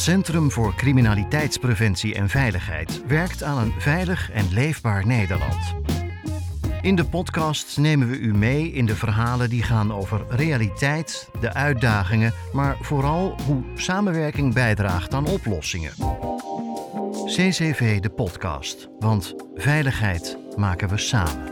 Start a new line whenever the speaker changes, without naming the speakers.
Het Centrum voor Criminaliteitspreventie en Veiligheid werkt aan een veilig en leefbaar Nederland. In de podcast nemen we u mee in de verhalen die gaan over realiteit, de uitdagingen, maar vooral hoe samenwerking bijdraagt aan oplossingen. CCV de podcast, want veiligheid maken we samen.